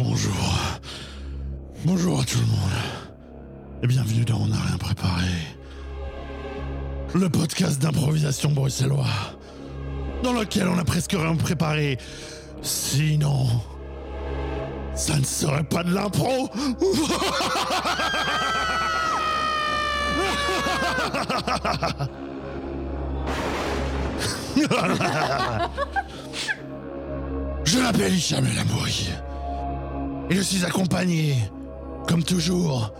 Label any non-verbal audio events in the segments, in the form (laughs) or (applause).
Bonjour. Bonjour à tout le monde. Et bienvenue dans On n'a rien préparé. Le podcast d'improvisation bruxellois. Dans lequel on a presque rien préparé. Sinon. Ça ne serait pas de l'impro (laughs) Je m'appelle Hicham El Amouri. Et je suis accompagné, comme toujours,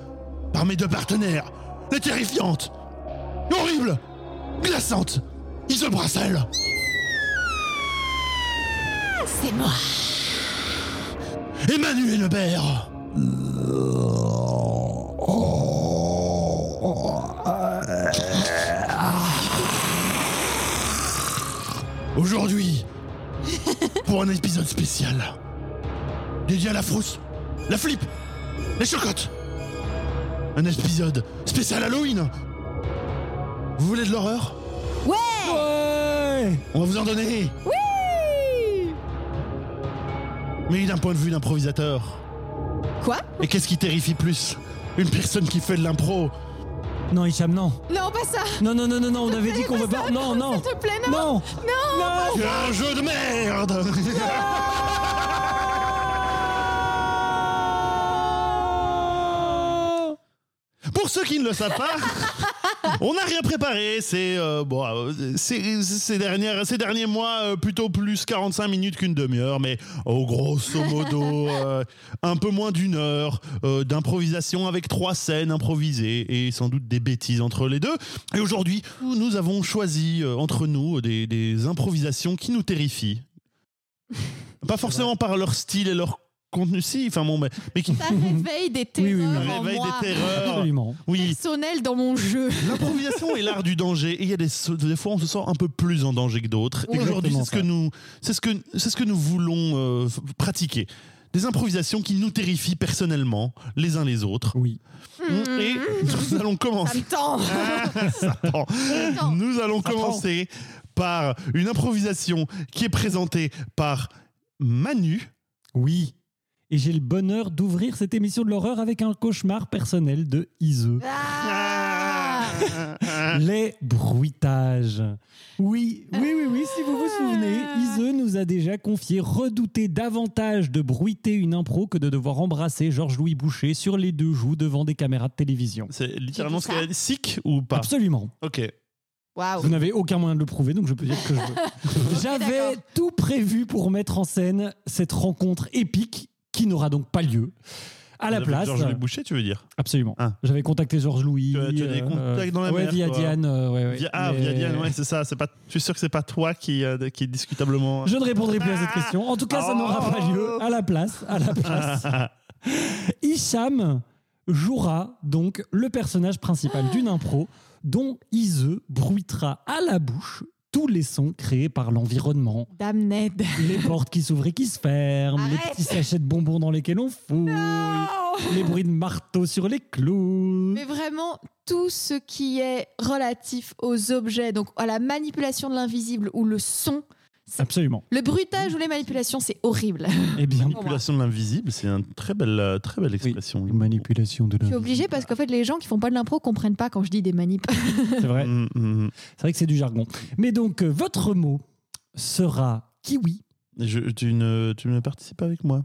par mes deux partenaires, les terrifiantes, horribles, glaçantes, Ise Brassel. C'est moi. Emmanuel Lebert. Aujourd'hui, (laughs) pour un épisode spécial, dédié à la frousse, la flip, les chocottes. Un épisode spécial Halloween. Vous voulez de l'horreur? Ouais. Ouais. On va vous en donner. Oui. Mais d'un point de vue d'improvisateur. Quoi? Et qu'est-ce qui terrifie plus? Une personne qui fait de l'impro. Non, Hicham, non. Non, pas ça. Non, non, non, non, non, on avait dit qu'on veut pas. Non, non. S'il te plaît, non. Non. Non, C'est un jeu de merde Pour ceux qui ne le savent pas, on n'a rien préparé. C'est euh, bon, euh, ces dernières, ces derniers mois euh, plutôt plus 45 minutes qu'une demi-heure, mais au grosso modo un peu moins d'une heure d'improvisation avec trois scènes improvisées et sans doute des bêtises entre les deux. Et aujourd'hui, nous avons choisi entre nous des, des improvisations qui nous terrifient. Pas forcément par leur style et leur contenu, si, enfin bon, mais, mais qui Ça réveille des Oui, oui, oui. terreurs en réveillent moi des terreurs. Absolument. Oui, personnelles dans mon jeu. L'improvisation est l'art du danger et il y a des, des fois on se sent un peu plus en danger que d'autres. Et Oui. aujourd'hui c'est ce que nous c'est ce que c'est ce que nous voulons euh, pratiquer. Des improvisations qui nous terrifient personnellement les uns les autres. Oui. Et nous allons Ça commencer. (laughs) me tend Ça prend. Nous allons Ça commencer par une improvisation qui est présentée par Manu. Oui. Et j'ai le bonheur d'ouvrir cette émission de l'horreur avec un cauchemar personnel de Ise. Ah (laughs) Les bruitages. Oui, oui, oui, oui, si vous vous souvenez, Ise nous a déjà confié redouter davantage de bruiter une impro que de devoir embrasser Georges-Louis Boucher sur les deux joues devant des caméras de télévision. C'est littéralement ce qu'elle a dit. Sick ou pas? Absolument. Ok. Waouh Vous n'avez aucun moyen de le prouver, donc je peux dire que je veux. (laughs) J'avais tout prévu pour mettre en scène cette rencontre épique qui n'aura donc pas lieu. À la place, Georges Louis Boucher, tu veux dire absolument. Ah. J'avais contacté Georges Louis. Tu as- tu as des contacts dans la ouais, mer, via toi. Diane. euh, ouais, ouais. Via- Ah, Mais- via Diane, ouais, c'est ça. C'est pas. Je suis sûr que c'est pas toi qui, euh, qui est discutablement. Je ne répondrai plus à cette question. En tout cas, ça Oh. n'aura pas lieu. À la place, à la place. (laughs) Hicham jouera donc le personnage principal d'une impro dont Ise bruitera à la bouche tous les sons créés par l'environnement. Dame Ned Les portes qui s'ouvrent et qui se ferment, les petits sachets de bonbons dans lesquels on fouille, les bruits de marteau sur les clous. Mais vraiment, tout ce qui est relatif aux objets, donc à la manipulation de l'invisible ou le son, Absolument. le bruitage ou les manipulations, c'est horrible. Eh bien, Manipulation de l'invisible, c'est une très belle, euh, très belle expression. manipulation de Je suis obligée parce qu'en fait, les gens qui font pas de l'impro comprennent pas quand je dis des manips. (laughs) C'est vrai. Mm, mm. C'est vrai que c'est du jargon. Mais donc, euh, votre mot sera kiwi. Je- tu, ne, tu ne participes pas avec moi.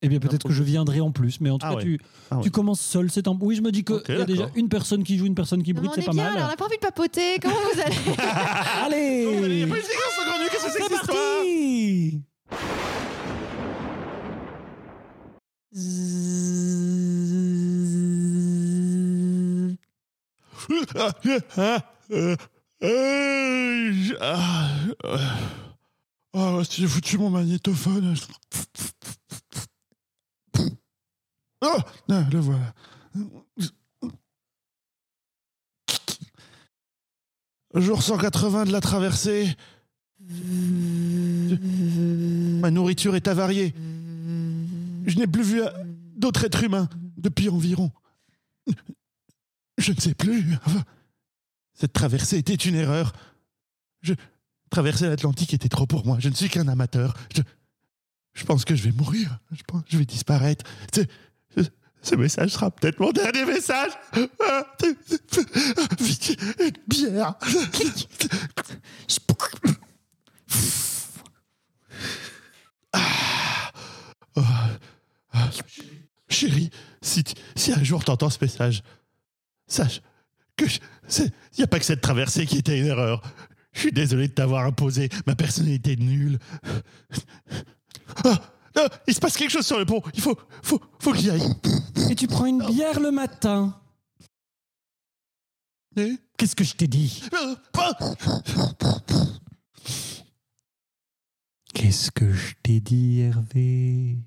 Eh bien, peut-être que je viendrai en plus, mais en tout Ah cas, ouais. tu, Ah ouais. tu commences seul. C'est un... Oui, je me dis qu'il Ok, y a déjà une personne qui joue, une personne qui on c'est est pas bien, mal. alors on n'a pas envie de papoter. Comment vous allez (laughs) Allez (laughs) Qu'est-ce que c'est C'est que cette histoire? Parti Ah, si j'ai foutu mon magnétophone. Oh, le voilà. Jour 180 de la traversée. Ma nourriture est avariée. Je n'ai plus vu d'autres êtres humains depuis environ. Je ne sais plus. Cette traversée était une erreur. Je traverser l'Atlantique était trop pour moi. Je ne suis qu'un amateur. Je, pense que je vais mourir. Je pense je vais disparaître. Ce- message sera peut-être mon dernier message. Ah, une bière. Ah. Chérie, si, si un jour t'entends ce message, sache que il n'y a pas que cette traversée qui était une erreur. Je suis désolé de t'avoir imposé ma personnalité nulle. Ah, il se passe quelque chose sur le pont. Il faut, faut, faut que j'y aille. Et tu prends une bière le matin. Eh Qu'est-ce que je t'ai dit? Euh, ah, Qu'est-ce que je t'ai dit, Hervé?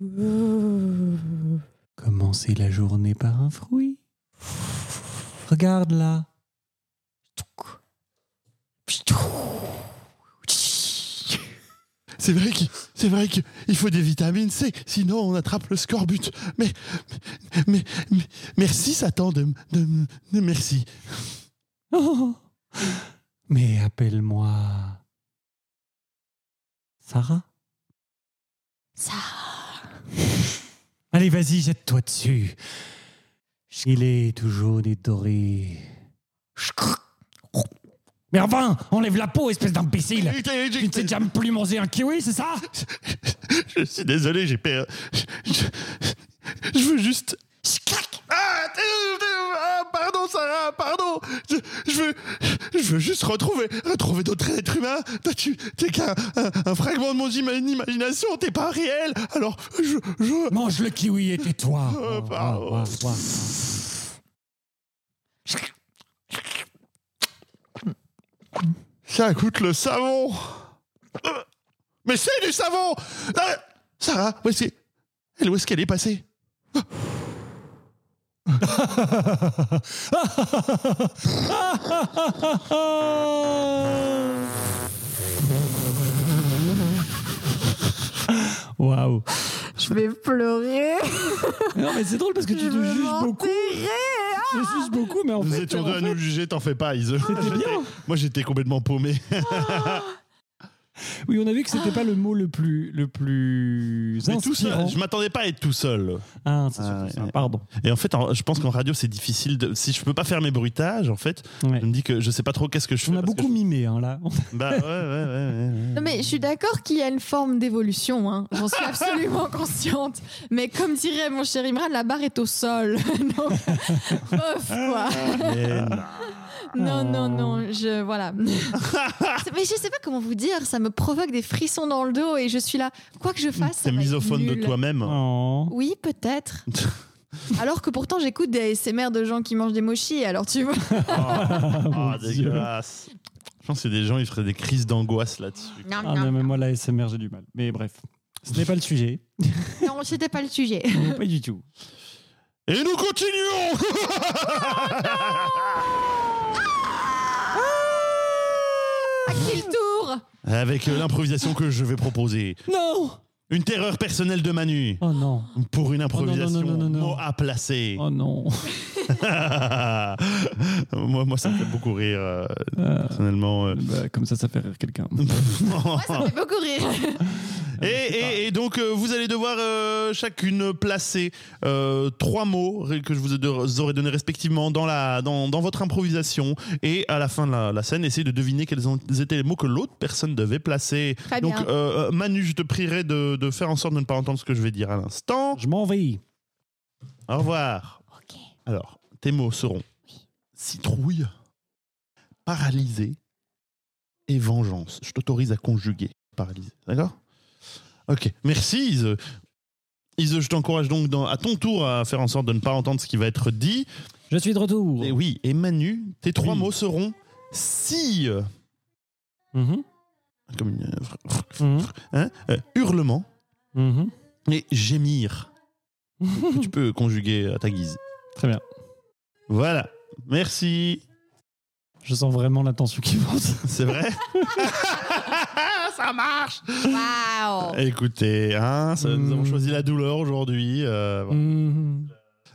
Commencer la journée par un fruit. Regarde là. C'est vrai qu'il c'est vrai qu'il faut des vitamines C, sinon on attrape le scorbut. Mais, mais, mais- merci Satan de, de, de merci. Oh. (laughs) Mais appelle-moi Sarah. Ça. (laughs) Allez, vas-y, jette-toi dessus. Il est tout jaune et doré. (laughs) Mais enfin, enlève la peau, espèce d'imbécile Tu ne sais jamais plus manger un kiwi, c'est ça? (laughs) Je suis désolé, j'ai peur. Je, veux juste. Ah, ah, pardon Sarah, pardon. Je, je veux, je veux juste retrouver, retrouver d'autres êtres humains. Toi, tu, t'es qu'un un, un fragment de mon ima- imagination. T'es pas réel. Alors, je, je. Mange le kiwi et tais-toi. Oh. Oh, oh, oh, Ça goûte le savon. Euh, Mais c'est du savon. Ah, Sarah, où est-ce qu'elle est passée? Oh. Waouh. Je vais pleurer. (laughs) Non, mais c'est drôle parce que tu Je te juges beaucoup. Tu te juges beaucoup, mais en Nous fait. étions en deux à fait- nous juger, t'en fais pas, Ise. C'était bien. Moi, j'étais complètement paumé. Oui, on a vu que c'était pas le mot le plus, le plus Mais tout seul, inspirant. je m'attendais pas à être tout seul. Ah, c'est Ah, surtout ouais, ça. ouais. Pardon. Et en fait, en- je pense qu'en radio, c'est difficile. De, si je peux pas faire mes bruitages, en fait, Ouais. je me dis que je sais pas trop qu'est-ce que je fais. On a parce beaucoup mimé hein, là. je- (laughs) Bah ouais, ouais, ouais. ouais, ouais. Non mais je suis d'accord qu'il y a une forme d'évolution, hein. j'en suis absolument (laughs) consciente. Mais comme dirait mon cher Imran, la barre est au sol. (laughs) Donc, off, quoi. Mais non. Non, non, Oh. non, je voilà. (laughs) mais je sais pas comment vous dire, ça me provoque des frissons dans le dos et je suis là, quoi que je fasse. ça T'es misophone de toi-même. Oh. Oui, peut-être. (laughs) Alors que pourtant j'écoute des SMR de gens qui mangent des mochis, alors tu vois. Ah, (laughs) Mon Dieu. dégueulasse. Je pense que des gens, ils feraient des crises d'angoisse là-dessus. Non, Ah non, mais moi, la SMR, j'ai du mal. Mais bref, ce n'est pas le sujet. non, c'était pas le sujet. Non, pas du tout. Et nous continuons À qui le tour Avec euh, l'improvisation que je vais proposer. Non Une terreur personnelle de Manu. Oh non. Pour une non, non, improvisation, non, non, non. mot à placer. Oh non. (laughs) moi, moi, ça me fait beaucoup rire, euh, Euh, personnellement. euh. bah, comme ça, ça fait rire quelqu'un. (laughs) Moi, ça me fait beaucoup rire. (laughs) et, et- et donc, euh, vous allez devoir euh, chacune placer euh, trois mots que je vous ai de- vous aurai donné respectivement dans, la, dans, dans votre improvisation. Et à la fin de la, la scène, essayez de deviner quels ont- étaient les mots que l'autre personne devait placer. Très donc, bien. Manu, je te prierai de, de faire en sorte de ne pas entendre ce que je vais dire à l'instant. Je m'en vais. Au revoir. Ok. Alors, tes mots seront citrouille, paralysé et vengeance. Je t'autorise à conjuguer paralysé. D'accord? Ok. Merci, Ise. Ise, je t'encourage donc dans- à ton tour à faire en sorte de ne pas entendre ce qui va être dit. Je suis de retour. Et oui, et Manu, tes trois Oui. mots seront si, Mhm. comme une, Mhm. hein, euh, hurlement Mhm. et gémir. que (laughs) tu peux conjuguer à ta guise. Très bien. Voilà. Merci. Je sens vraiment la tension qui monte. (laughs) C'est vrai (laughs) Ça marche Waouh. Écoutez, hein, ça- nous avons Mm. choisi la douleur aujourd'hui. euh, voilà. Mhm.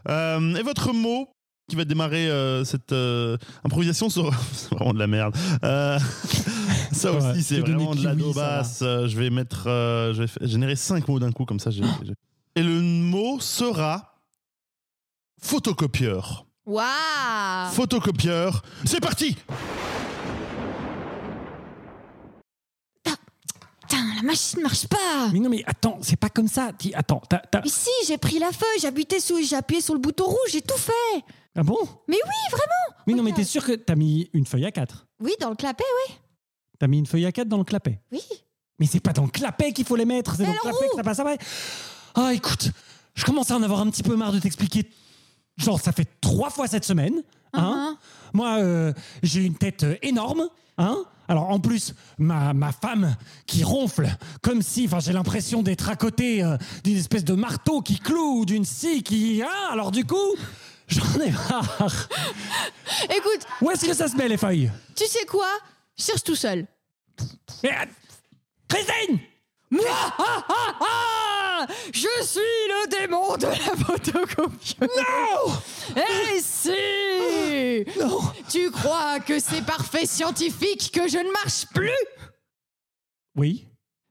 Euh, et votre mot qui va démarrer euh, cette euh, improvisation sera... (laughs) C'est vraiment de la merde. Euh, Ça Ouais, aussi, c'est vraiment de la kiwi, ça daubasse. Euh, Je vais mettre. euh, je vais générer cinq mots d'un coup, comme ça. j'ai- Et le mot sera photocopieur. Waouh Photocopieur. C'est parti Putain, la machine marche pas Mais non, mais attends, c'est pas comme ça. Dis- Attends, t'as- t'as- Mais si, j'ai pris la feuille, j'ai appuyé, sous, j'ai appuyé sur le bouton rouge, j'ai tout fait Ah bon? Mais oui, vraiment Mais non, mais t'es sûr que t'as mis une feuille à 4 Oui, dans le clapet, oui. T'as mis une feuille à 4 dans le clapet? Oui. Mais c'est pas dans le clapet qu'il faut les mettre, c'est dans le alors clapet où que ça passe après. Ah, écoute, je commence à en avoir un petit peu marre de t'expliquer. Genre, ça fait trois fois cette semaine. Hein Uh-huh. Moi, euh, j'ai une tête euh, énorme. Hein alors en plus, ma, ma femme qui ronfle, comme si, enfin j'ai l'impression d'être à côté euh, d'une espèce de marteau qui cloue, ou d'une scie qui... Hein alors du coup, (laughs) j'en ai marre. Écoute, Où est-ce que ça se met les feuilles? Tu sais quoi? Cherche tout seul. Euh, Christine Ah, ah, ah, ah Je suis le démon de la photocopieuse. Non! Eh si! Non! Tu crois que c'est parfait scientifique que je ne marche plus? Oui.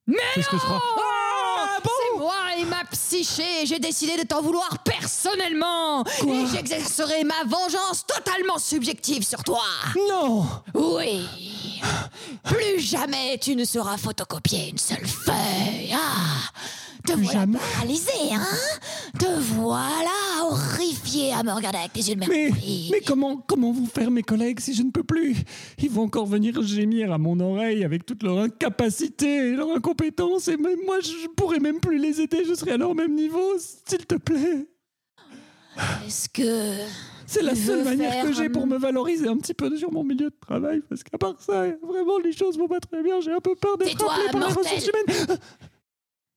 Mais Qu'est-ce que je crois. Ah, bon! C'est moi et ma psyché et j'ai décidé de t'en vouloir personnellement. Quoi? Et j'exercerai ma vengeance totalement subjective sur toi. Non! Oui (gasps) Plus jamais tu ne sauras photocopier une seule feuille Ah Te Plus voilà jamais. paralysé, hein? Te voilà horrifié à me regarder avec tes yeux de Mais, merveille. mais comment, comment vont faire mes collègues si je ne peux plus? Ils vont encore venir gémir à mon oreille avec toute leur incapacité et leur incompétence et même moi je pourrais même plus les aider, je serais à leur même niveau, s'il te plaît. Est-ce que... C'est la seule manière que j'ai pour me valoriser un petit peu sur mon milieu de travail parce qu'à part ça, vraiment les choses vont pas très bien, j'ai un peu peur d'être appelé par les ressources humaines.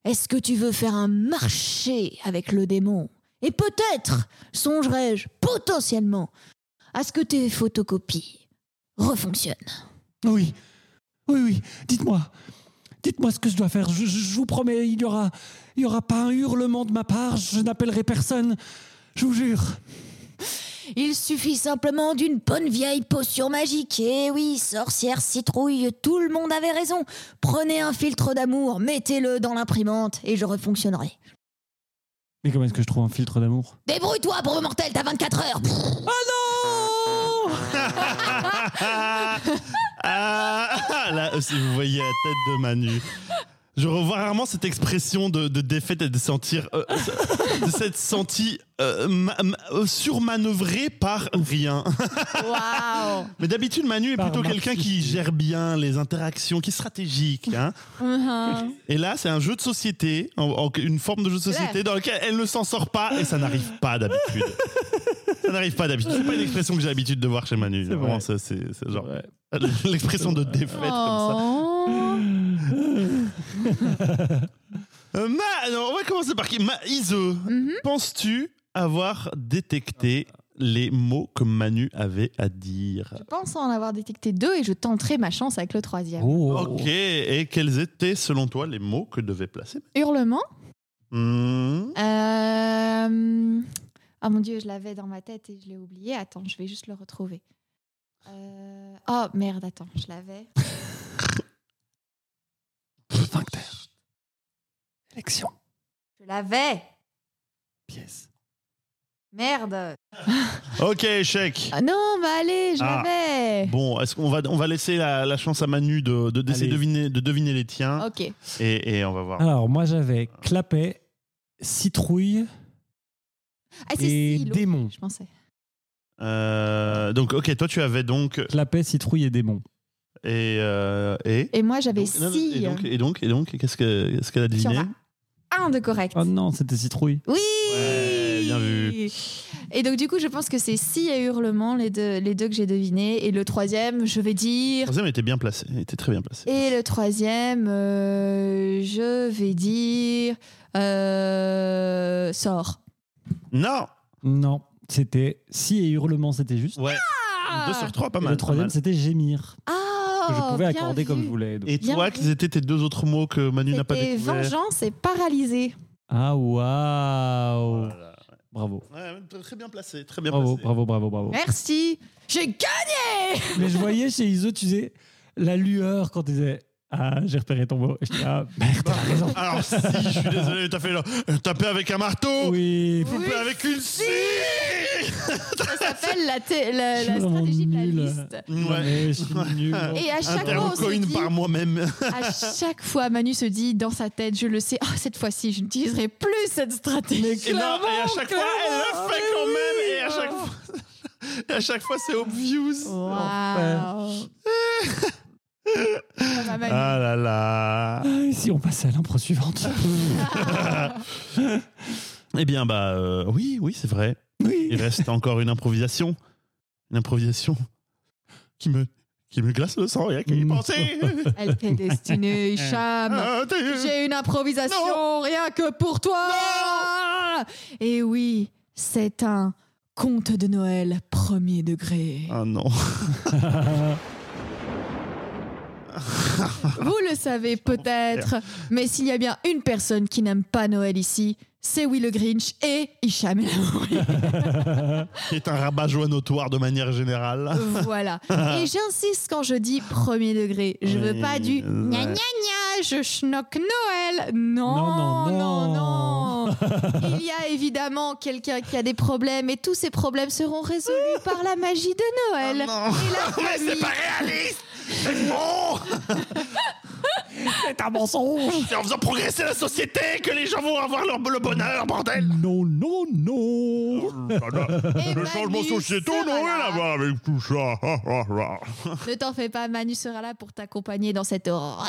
Est-ce que tu veux faire un marché avec le démon? Et peut-être songerais-je potentiellement à ce que tes photocopies refonctionnent. Oui, oui, oui. Dites-moi, dites-moi ce que je dois faire. Je, je- je vous promets, il y aura, il y aura pas un hurlement de ma part. Je n'appellerai personne. Je vous jure. Il suffit simplement d'une bonne vieille potion magique. Et oui, sorcière citrouille, tout le monde avait raison. Prenez un filtre d'amour, mettez-le dans l'imprimante et je refonctionnerai. Mais comment est-ce que je trouve un filtre d'amour? Débrouille-toi, pauvre mortel, t'as 24 heures. Oh non (laughs) (laughs) Ah, là, si vous voyez la tête de Manu. Je revois rarement cette expression de, de défaite et de sentir, euh, de s'être senti euh, ma- ma- euh, surmanœuvré par rien. Waouh Mais d'habitude, Manu est Par plutôt quelqu'un qui gère bien les interactions, qui est stratégique. hein. Mhm. Et là, c'est un jeu de société, en- en- une forme de jeu de société dans lequel elle ne s'en sort pas et ça n'arrive pas d'habitude. (laughs) ça n'arrive pas d'habitude. C'est pas une expression que j'ai l'habitude de voir chez Manu. C'est Vraiment, c'est c'est genre l'expression de défaite comme ça. (laughs) Euh, Ma- alors, on va commencer par qui? Ma Iso, Mhm. penses-tu avoir détecté les mots que Manu avait à dire? Je pense en avoir détecté deux et je tenterai ma chance avec le troisième. Oh. Ok, et quels étaient selon toi les mots que devait placer Hurlement. Hmm. Euh... Ah mon dieu, je l'avais dans ma tête et je l'ai oublié. Attends, je vais juste le retrouver. Euh... Oh merde, attends, je l'avais. Élection. Je l'avais. Pièce. Merde. (laughs) Ok, échec. Ah non, bah allez, je Ah. l'avais. Bon, est-ce qu'on va, on va laisser la, la chance à Manu de, de- d'essayer de Allez. deviner, de deviner les tiens Ok. et, et on va voir. Alors, moi, j'avais clapet, citrouille Ah, c'est et démon. je pensais. Euh, donc, ok, toi tu avais donc Clapet, citrouille et démon. Et et Et moi, j'avais donc, non, non, si. et donc et donc et donc qu'est-ce que qu'est-ce qu'elle a deviné Sur Un de correct. Oh non, c'était citrouille. Oui Ouais, bien vu. Et donc, du coup, je pense que c'est si et hurlement, les deux, les deux que j'ai devinés. Et le troisième, je vais Le dire. troisième était bien placé, il était très bien placé. Et le troisième, euh, je vais dire. Euh, sort. Non. Non, c'était si et hurlement, c'était juste. Ouais. Deux sur trois, pas Et mal. le troisième, c'était gémir. Ah que je pouvais bien accorder comme je voulais. donc. Et Bien toi, vu. quels étaient tes deux autres mots que Manu n'a pas C'était découvert vengeance et paralysé. Ah, waouh Voilà. Bravo. Ouais, très bien placé, très bien Bravo, placé. bravo, bravo, bravo. Merci. J'ai gagné Mais je voyais chez Iso, tu sais, la lueur quand tu disais Ah, j'ai repéré ton mot. Je dis Ah, merde, t'as raison. (laughs) Alors si, je suis désolé, t'as fait là, taper avec un marteau, Oui, taper avec une scie. Ça s'appelle la, thé- la- je suis la vraiment stratégie de la nul. liste. Non, Ouais. mais je suis nul. Et à chaque fois, on se coin dit, par moi-même. (laughs) à chaque fois, Manu se dit dans sa tête, je le sais, oh, cette fois-ci, je n'utiliserai plus cette stratégie. Et, non, et à chaque fois, elle le fait quand même. Et à chaque fois, (laughs) et à chaque fois, c'est obvious. Waouh. Ah là là. Ah, et si on passait à l'impro suivante (laughs) Eh bien, bah euh, oui, oui, c'est vrai. Oui. Il reste encore une improvisation. Une improvisation qui me, qui me glace le sang, rien qu'à y Mm. penser. Elle t'est destinée, (laughs) Hicham. Ah, t'es- J'ai une improvisation rien que pour toi. Et oui, c'est un conte de Noël premier degré. Ah non. (laughs) Vous le savez peut-être, mais s'il y a bien une personne qui n'aime pas Noël ici, c'est Will le Grinch et Hicham. (laughs) Qui est un rabat-joie notoire de manière générale. voilà. Et (laughs) j'insiste quand je dis premier degré. Je veux Oui, pas du gna gna gna, je schnock Noël. Non, Non, non, non. Il y a évidemment quelqu'un qui a des problèmes et tous ces problèmes seront résolus par la magie de Noël. Oh non. Et la (laughs) Mais famille. c'est pas réaliste (laughs) C'est un mensonge. C'est en faisant progresser la société que les gens vont avoir leur, le bonheur, bordel. Non, non, non. Et Les changements Manu sociétaux sera n'ont rien à voir avec tout ça. (laughs) Ne t'en fais pas, Manu sera là pour t'accompagner dans cette horreur.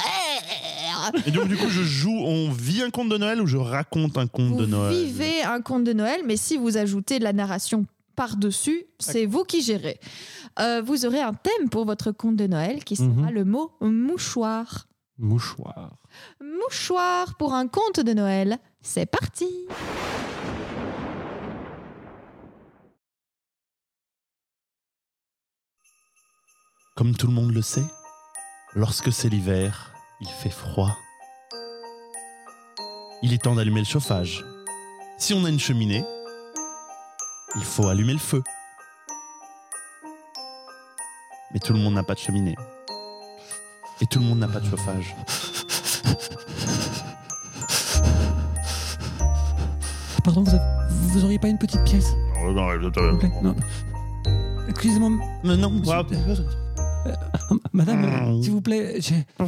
Et donc, du coup, je joue, on vit un conte de Noël ou je raconte un conte de Vous Noël? vivez un conte de Noël, mais si vous ajoutez de la narration par-dessus, c'est vous qui gérez. Euh, vous aurez un thème pour votre conte de Noël qui sera Mhm. le mot mouchoir. Mouchoir. Mouchoir pour un conte de Noël. C'est parti Comme tout le monde le sait, lorsque c'est l'hiver, il fait froid. Il est temps d'allumer le chauffage. Si on a une cheminée, il faut allumer le feu. Mais tout le monde n'a pas de cheminée. Et tout le monde n'a pas de chauffage. Pardon, vous, avez- vous auriez pas une petite pièce s'il vous plaît Non. Excusez-moi, Non, non, monsieur- ouais. euh, madame, Mm. s'il vous plaît, j'ai... Ah,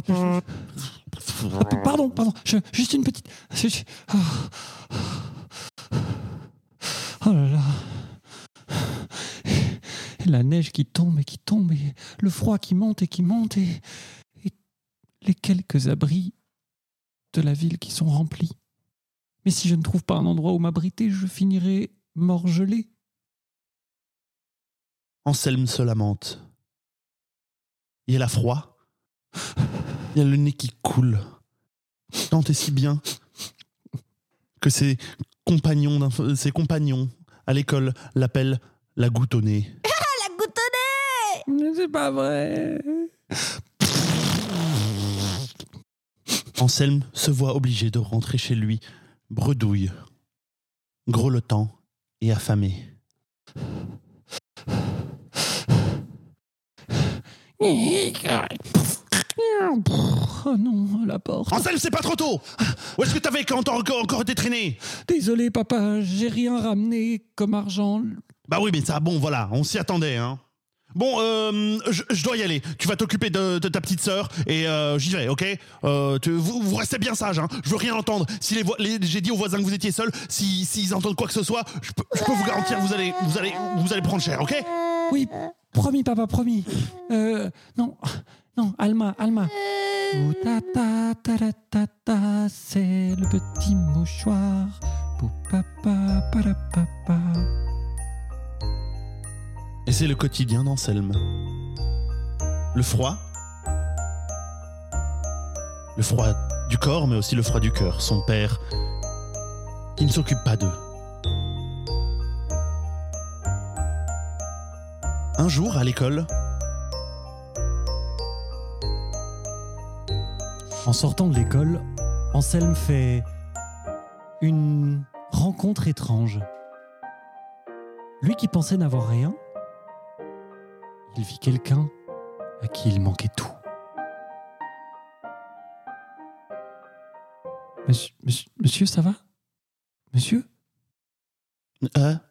Pardon, pardon, je- juste une petite... je- je- ah. Oh là là. La neige qui tombe et qui tombe, et le froid qui monte et qui monte, et, les quelques abris de la ville qui sont remplis. Mais si je ne trouve pas un endroit où m'abriter, je finirai mort gelé. Anselme se lamente. Il a froid. Il a le nez qui coule. Tant et si bien que ses compagnons, ses compagnons à l'école l'appellent la goutte au nez. La goutte au nez Mais c'est pas vrai. Anselme se voit obligé de rentrer chez lui, bredouille, grelottant et affamé. Oh non, la porte. Anselme, c'est pas trop tôt Où est-ce que t'avais quand encore, encore été traîné? Désolé, papa, j'ai rien ramené comme argent. Bah oui, mais ça, bon, voilà, on s'y attendait, hein. Bon, euh, je, dois y aller. Tu vas t'occuper de, ta petite sœur et euh, j'y vais, ok? Euh, vous, restez bien sage, hein. Je veux rien entendre. Si les, j'ai dit aux voisins que vous étiez seuls, si s'ils entendent quoi que ce soit, je peux, vous garantir, vous allez, vous allez, vous allez prendre cher, ok? Oui, promis, papa, promis. Non, non, Alma, Alma. C'est le petit mouchoir. C'est le quotidien d'Anselme. Le froid. Le froid du corps, mais aussi le froid du cœur. Son père, qui ne s'occupe pas d'eux. Un jour, à l'école, En sortant de l'école, Anselme fait une rencontre étrange. Lui qui pensait n'avoir rien, il vit quelqu'un à qui il manquait tout. Monsieur, ça va? Monsieur? Ah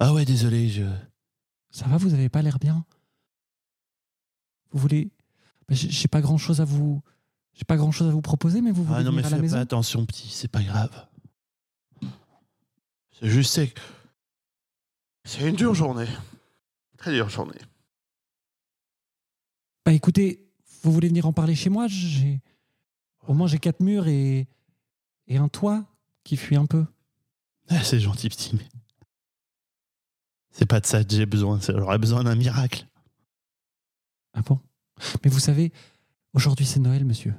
Ah ouais, désolé, je... Ça va, vous avez pas l'air bien? Vous voulez... Bah, j'ai pas grand-chose à vous... J'ai pas grand-chose à vous proposer, mais vous ah voulez... Ah non, mais fais pas attention, petit, c'est pas grave. C'est juste... C'est une dure journée. Très dure journée. Bah écoutez, vous voulez venir en parler chez moi? J'ai au moins j'ai quatre murs et et un toit qui fuit un peu. Ah, c'est gentil, petit, mais. C'est pas de ça que j'ai besoin, c'est- j'aurais besoin d'un miracle. Ah bon? Mais vous savez, aujourd'hui c'est Noël, monsieur.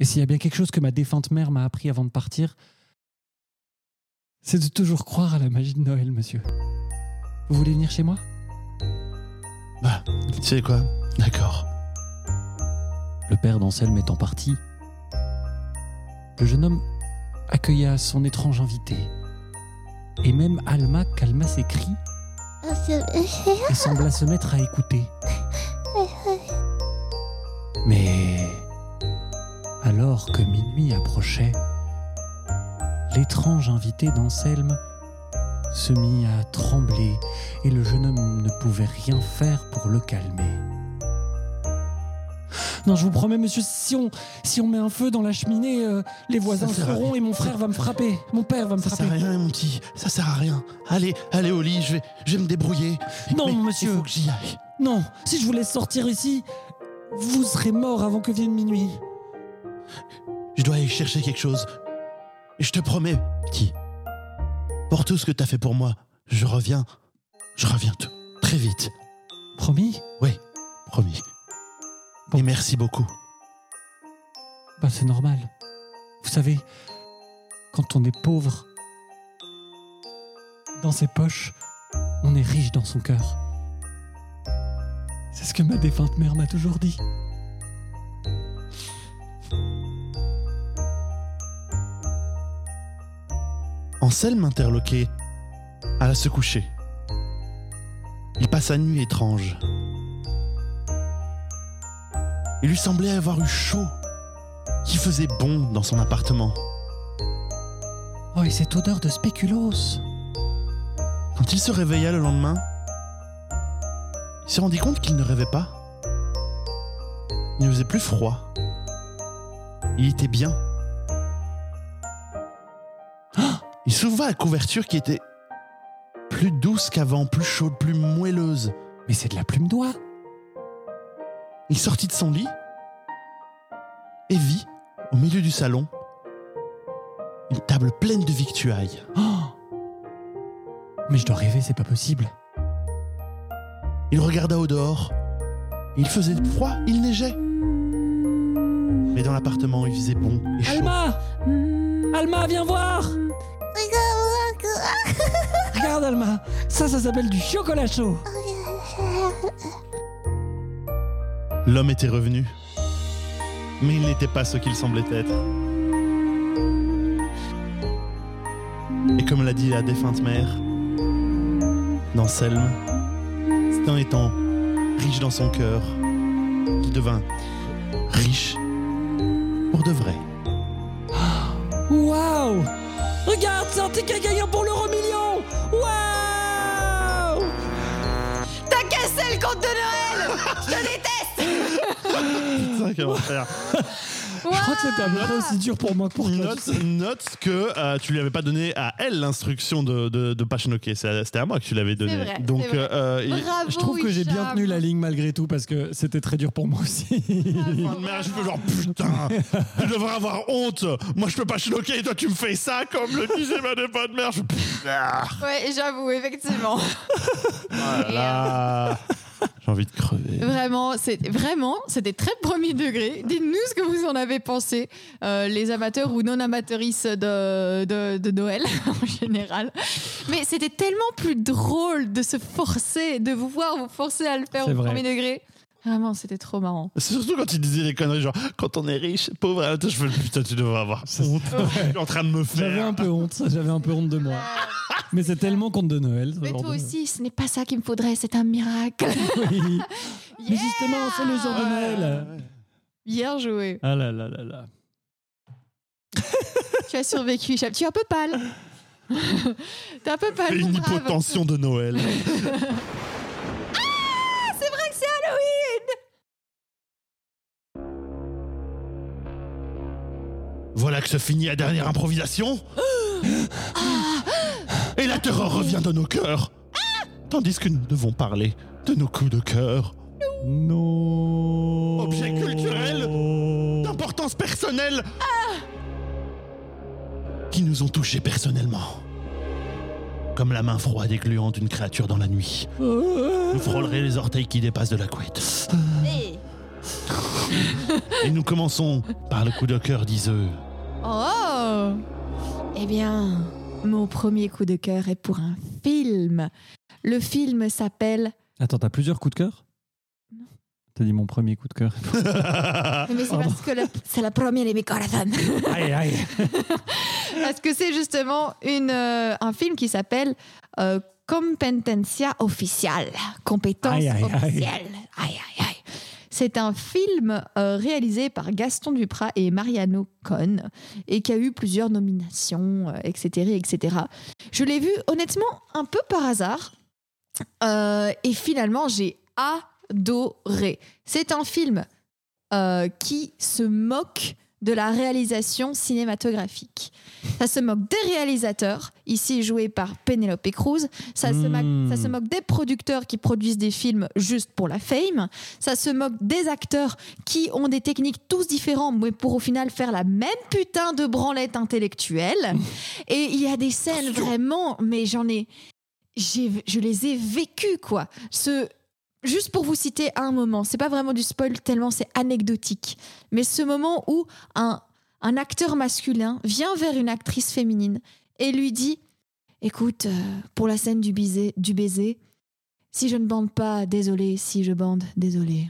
Et s'il y a bien quelque chose que ma défunte mère m'a appris avant de partir, c'est de toujours croire à la magie de Noël, monsieur. Vous voulez venir chez moi? Bah, tu sais quoi? D'accord. Le père d'Anselme étant parti, le jeune homme accueilla son étrange invité. Et même Alma calma ses cris et sembla se mettre à écouter. Mais alors que minuit approchait, l'étrange invité d'Anselme se mit à trembler et le jeune homme ne pouvait rien faire pour le calmer. Non, je vous promets, monsieur, si on, si on met un feu dans la cheminée, euh, les voisins seront et mon frère va me frapper. Mon père va me Ça frapper. sert à rien, mon petit, ça sert à rien. Allez, allez au lit, je vais, je vais me débrouiller. Non, Mais monsieur. Il faut que j'y aille. Non, si je vous laisse sortir ici, vous serez mort avant que vienne minuit. Je dois aller chercher quelque chose. Je te promets, petit, pour tout ce que t'as fait pour moi, je reviens. Je reviens t- très vite. Promis? Promis. Bon. Et merci beaucoup. Bah, c'est normal. Vous savez, quand on est pauvre, dans ses poches, on est riche dans son cœur. C'est ce que ma défunte mère m'a toujours dit. Anselme interloqué alla se coucher. Il passa une nuit étrange. Il lui semblait avoir eu chaud, qui faisait bon dans son appartement. Oh, et cette odeur de spéculoos Quand il se réveilla le lendemain, il se rendit compte qu'il ne rêvait pas. Il ne faisait plus froid. Il était bien. Il s'ouvra la couverture qui était plus douce qu'avant, plus chaude, plus moelleuse. Mais c'est de la plume d'oie Il sortit de son lit et vit, au milieu du salon, une table pleine de victuailles. Oh Mais je dois rêver, c'est pas possible. Il regarda au dehors. Il faisait froid, il neigeait. Mais dans l'appartement, il faisait bon et chaud. Alma Alma, viens voir (laughs) Regarde, Alma Ça, ça s'appelle du chocolat chaud L'homme était revenu. Mais il n'était pas ce qu'il semblait être. Et comme l'a dit la défunte mère, d'Anselme, c'est en étant riche dans son cœur qu'il devint riche pour de vrai. (gasps) Waouh c'est un ticket gagnant pour l'euro million. Waouh T'as cassé le compte de Noël. Je te déteste. (laughs) Putain, quel enfer. Je crois que c'était un peu aussi dur pour moi que pour toi. Note, note que euh, tu lui avais pas donné à elle l'instruction de, de, de pas. C'est- C'était à moi que tu l'avais donné. vrai, Donc, c'est vrai. euh, il- Bravo, Je trouve que j'ai bien Hicham. tenu la ligne malgré tout parce que c'était très dur pour moi aussi. (laughs) Mais je peux genre putain, tu devrais avoir honte. Moi je peux pas schnocker et toi tu me fais ça comme le disait ma mère. Je... Ah, Ouais, j'avoue, effectivement. (laughs) voilà. J'ai envie de crever. Vraiment, c'est vraiment, c'était très premier degré. Dites-nous ce que vous en avez pensé, euh, les amateurs ou non amateuristes de, de, de Noël (laughs) en général. Mais c'était tellement plus drôle de se forcer, de vous voir vous forcer à le faire au vrai. premier degré. Vraiment, c'était trop marrant. C'est surtout quand il disait les conneries, genre quand on est riche, pauvre, je fais putain, tu devrais avoir honte. Tu es (laughs) en train de me faire. J'avais un peu honte, j'avais un peu honte de moi. (laughs) Mais c'est tellement conte de Noël. Mais genre toi de- aussi, ce n'est pas ça qu'il me faudrait, c'est un miracle. Oui. (laughs) Mais Yeah justement, c'est le jour de Noël. Bien joué. Ah là là là là. as survécu. Chap. Tu es un peu pâle. T'es un peu pâle. Une hypotension de Noël. Voilà que se finit la dernière improvisation. Et la terreur revient dans nos cœurs. Tandis que nous devons parler de nos coups de cœur. Non. Objet culturel d'importance personnelle qui nous ont touchés personnellement. Comme la main froide et gluante d'une créature dans la nuit. Nous frôlerait les orteils qui dépassent de la couette. Hey. (laughs) Et nous commençons par le coup de cœur d'Iseux. Oh Eh bien, mon premier coup de cœur est pour un film. Le film s'appelle... Attends, t'as plusieurs coups de cœur? Non. T'as dit mon premier coup de cœur. (laughs) Mais c'est parce que c'est la première de mes corazones. (laughs) aïe, aïe. Parce que c'est justement une, euh, un film qui s'appelle euh, Competencia Official. Compétence Aïe, aïe, aïe. officielle. Aïe, aïe, aïe. C'est un film euh, réalisé par Gaston Duprat et Mariano Cohn et qui a eu plusieurs nominations, euh, etc., etc. Je l'ai vu honnêtement un peu par hasard Euh, et finalement j'ai adoré. C'est un film qui se moque de la réalisation cinématographique. Ça se moque des réalisateurs, ici joués par Penelope Cruz. Ça, se Hmm. moque, ça se moque des producteurs qui produisent des films juste pour la fame. Ça se moque des acteurs qui ont des techniques tous différents, mais pour au final faire la même putain de branlette intellectuelle. Et il y a des scènes vraiment, mais j'en ai, j'ai, je les ai vécues quoi. Ce, juste pour vous citer un moment, c'est pas vraiment du spoil tellement c'est anecdotique, mais ce moment où un, un acteur masculin vient vers une actrice féminine et lui dit Écoute, euh, pour la scène du baiser, du baiser, si je ne bande pas, désolé, si je bande, désolé.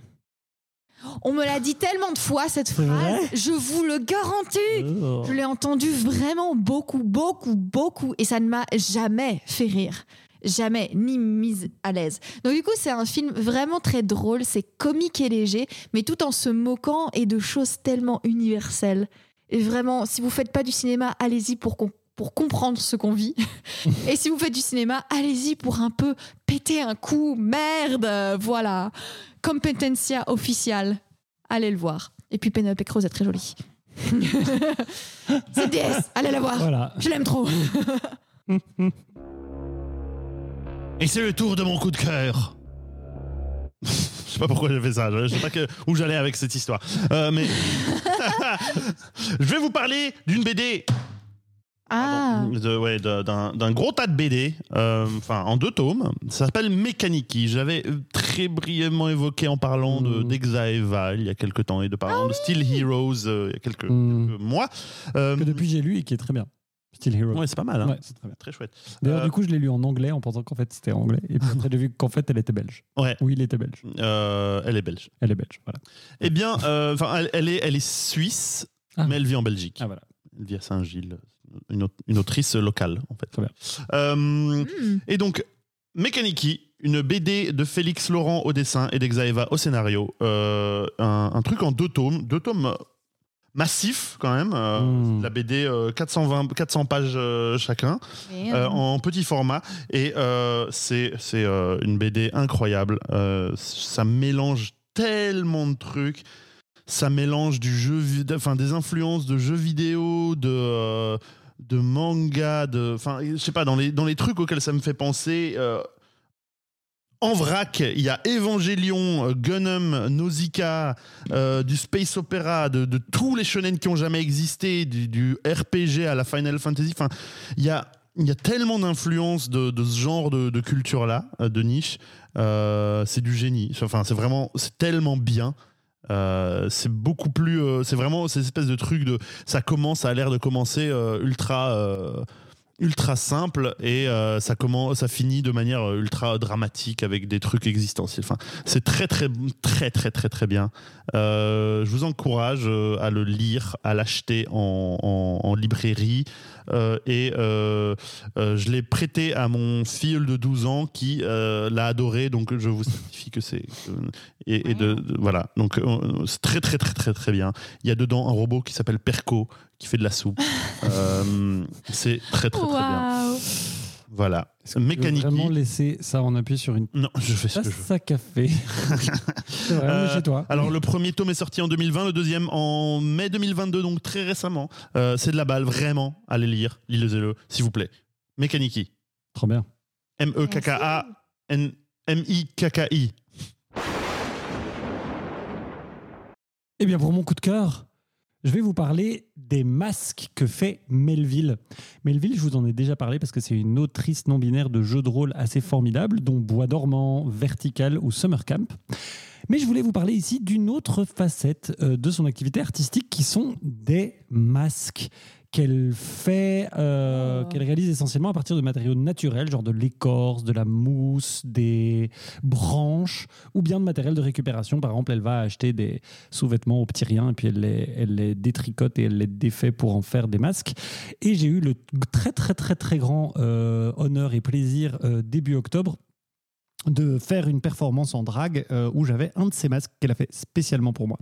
On me l'a dit tellement de fois cette phrase, je vous le garantis. Oh. Je l'ai entendu vraiment beaucoup, beaucoup, beaucoup, et ça ne m'a jamais fait rire. Jamais, ni mise à l'aise. Donc du coup, c'est un film vraiment très drôle, c'est comique et léger, mais tout en se moquant et de choses tellement universelles. Et vraiment, si vous faites pas du cinéma, allez-y pour, pour comprendre ce qu'on vit. (laughs) et si vous faites du cinéma, allez-y pour un peu péter un coup. Merde, voilà. Competencia officielle. Allez le voir. Et puis Penelope Cruz est très jolie. (laughs) c'est DS, allez la voir. Voilà. Je l'aime trop. (laughs) Et c'est le tour de mon coup de cœur. Je sais pas pourquoi j'ai fait ça. Je sais pas que- où j'allais avec cette histoire. Euh, mais (laughs) je vais vous parler d'une BD. Ah, ouais, d'un gros tas de BD, euh, enfin en deux tomes. Ça s'appelle Mechaniki. J'avais euh, très brièvement évoqué en parlant de Mm. d'Exaeva il y a quelques temps et de parlant de Steel Heroes euh, il y a quelques, Mm. quelques mois. Euh, Que depuis j'ai lu et qui est très bien. Steel Hero. ouais, c'est pas mal. Hein. Ouais, c'est très bien. Très chouette. D'ailleurs, Euh, du coup, je l'ai lu en anglais en pensant qu'en fait c'était anglais. Et puis (laughs) après, j'ai vu qu'en fait elle était belge. Ouais. Oui, il était belge. Euh, elle est belge. Elle est belge. Voilà. Eh bien, euh, enfin, elle, elle est, elle est suisse, Ah. mais elle vit en Belgique. Ah voilà. Elle vit à Saint-Gilles, une, une autrice locale, en fait. Très bien. Euh, Hmm. et donc, Mechaniki, une BD de Félix Laurent au dessin et d'Exaeva au scénario. Euh, un, un truc en deux tomes, deux tomes massifs quand même. Euh, Mm. La BD, euh, 420, 400 pages euh, chacun. Euh, en petit format et euh, c'est c'est euh, une BD incroyable. Euh, ça mélange tellement de trucs. Ça mélange du jeu, enfin des influences de jeux vidéo, de euh, de manga, de, enfin je sais pas dans les dans les trucs auxquels ça me fait penser. En vrac, il y a Evangelion, euh, Gundam, Nausicaa, euh, du space opera, de, tous les shonen qui ont jamais existé, du, RPG à la Final Fantasy. Enfin, il y a, il y a tellement d'influences de, ce genre de, culture-là, euh, de niche. C'est du génie. Enfin, c'est vraiment, c'est tellement bien. C'est beaucoup plus. c'est vraiment cette espèce de truc de. Ça commence, ça a l'air de commencer ultra. Ultra simple et euh, ça commence ça finit de manière ultra dramatique avec des trucs existentiels. Enfin c'est très très très très très très bien. Euh, je vous encourage euh, à le lire à l'acheter en librairie euh, et euh, euh, je l'ai prêté à mon filleul de 12 ans qui l'a adoré. Donc je vous certifie que c'est et, et de, de- voilà. Donc c'est très très très très très bien. Il y a dedans un robot qui s'appelle Perco qui fait de la soupe. (laughs) C'est très très très bien. Voilà. Mécanique. vraiment laisser ça en appui sur une Non, je fais ce que je veux. à café. (laughs) C'est vrai, Euh, chez toi. Alors le premier tome est sorti en 2020, le deuxième en mai 2022, donc très récemment. Euh, c'est de la balle, vraiment. Allez lire, lisez-le, s'il vous plaît. Mécaniki. Trop bien. M-E-K-K-A-N-M-I-K-K-I. Eh bien, pour mon coup de cœur, je vais vous parler des masques que fait Melville. Melville, je vous en ai déjà parlé parce que c'est une autrice non-binaire de jeux de rôle assez formidable, dont Bois dormant, Vertical ou Summer Camp. Mais je voulais vous parler ici d'une autre facette euh, de son activité artistique qui sont des masques qu'elle fait, euh, Oh. qu'elle réalise essentiellement à partir de matériaux naturels, genre de l'écorce, de la mousse, des branches, ou bien de matériel de récupération. Par exemple, elle va acheter des sous-vêtements aux petits riens et puis elle les, elle les détricote et elle les défait pour en faire des masques. Et j'ai eu le très très très très grand euh, honneur et plaisir euh, début octobre de faire une performance en drague euh, où j'avais un de ces masques qu'elle a fait spécialement pour moi,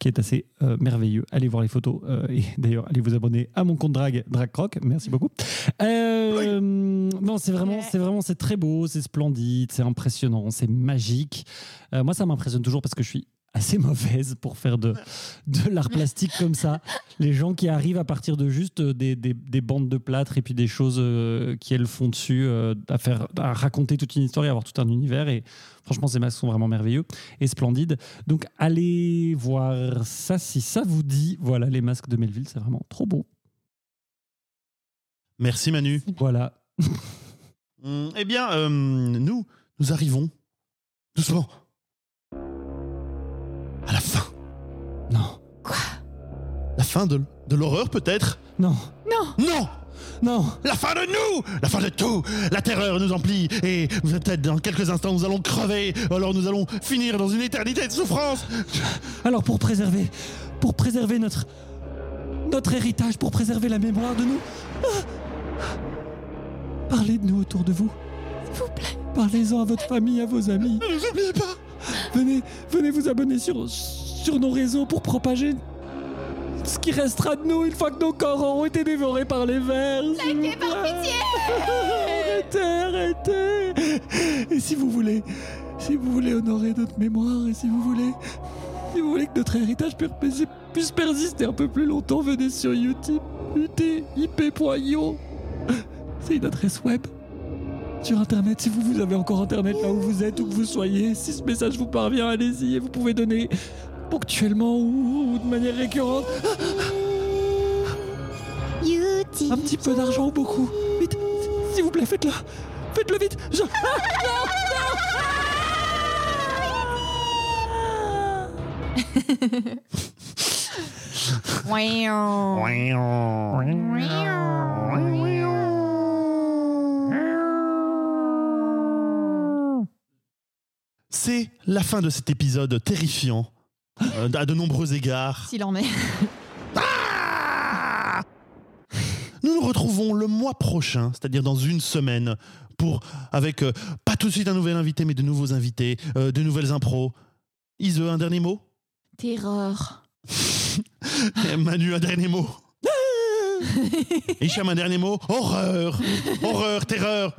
qui est assez euh, merveilleux. Allez voir les photos euh, et (laughs) d'ailleurs allez vous abonner à mon compte drague Drag Croc. Merci beaucoup. Euh, Non, c'est vraiment, c'est vraiment, c'est très beau, c'est splendide, c'est impressionnant, c'est magique. Euh, moi, ça m'impressionne toujours parce que je suis assez mauvaise pour faire de, de l'art plastique comme ça. Les gens qui arrivent à partir de juste euh, des, des- des bandes de plâtre et puis des choses euh, qui elles font dessus, euh, à, faire, à raconter toute une histoire et avoir tout un univers. Et franchement, ces masques sont vraiment merveilleux et splendides. Donc allez voir ça si ça vous dit. Voilà, les masques de Melville, c'est vraiment trop beau. Merci Manu. Voilà. Hum, eh bien, euh, nous, nous arrivons doucement à la fin. Non, La fin de, de l'horreur peut-être? Non, Non. Non. La fin de nous! La fin de tout! La terreur nous emplit et peut-être dans quelques instants nous allons crever, alors nous allons finir dans une éternité de souffrance. Alors pour préserver, pour préserver notre notre héritage, pour préserver la mémoire de nous, ah, parlez de nous autour de vous. S'il vous plaît. Parlez-en à votre famille, à vos amis. Ne nous oubliez pas Venez, venez vous abonner sur sur nos réseaux pour propager ce qui restera de nous une fois que nos corps auront été dévorés par les vers. Likez par pitié Arrêtez, arrêtez Et si vous voulez, si vous voulez honorer notre mémoire et si vous voulez, si vous voulez que notre héritage pu- puisse- persister un peu plus longtemps, venez sur Utip, utip.io. C'est une adresse web sur internet. Si vous, vous avez encore internet là où vous êtes, où que vous soyez, si ce message vous parvient, allez-y et vous pouvez donner ponctuellement ou, ou de manière récurrente un petit peu d'argent ou beaucoup. Vite, s'il vous plaît, faites-le. Faites-le vite. Je- (laughs) C'est la fin de cet épisode terrifiant, euh, à de nombreux égards. S'il en est. Ah Nous nous retrouvons le mois prochain, c'est-à-dire dans une semaine, pour avec euh, pas tout de suite un nouvel invité, mais de nouveaux invités, euh, de nouvelles impros. Ise, un dernier mot? Terreur. (laughs) Manu, un dernier mot? (laughs) Hicham, un dernier mot? Horreur Horreur, terreur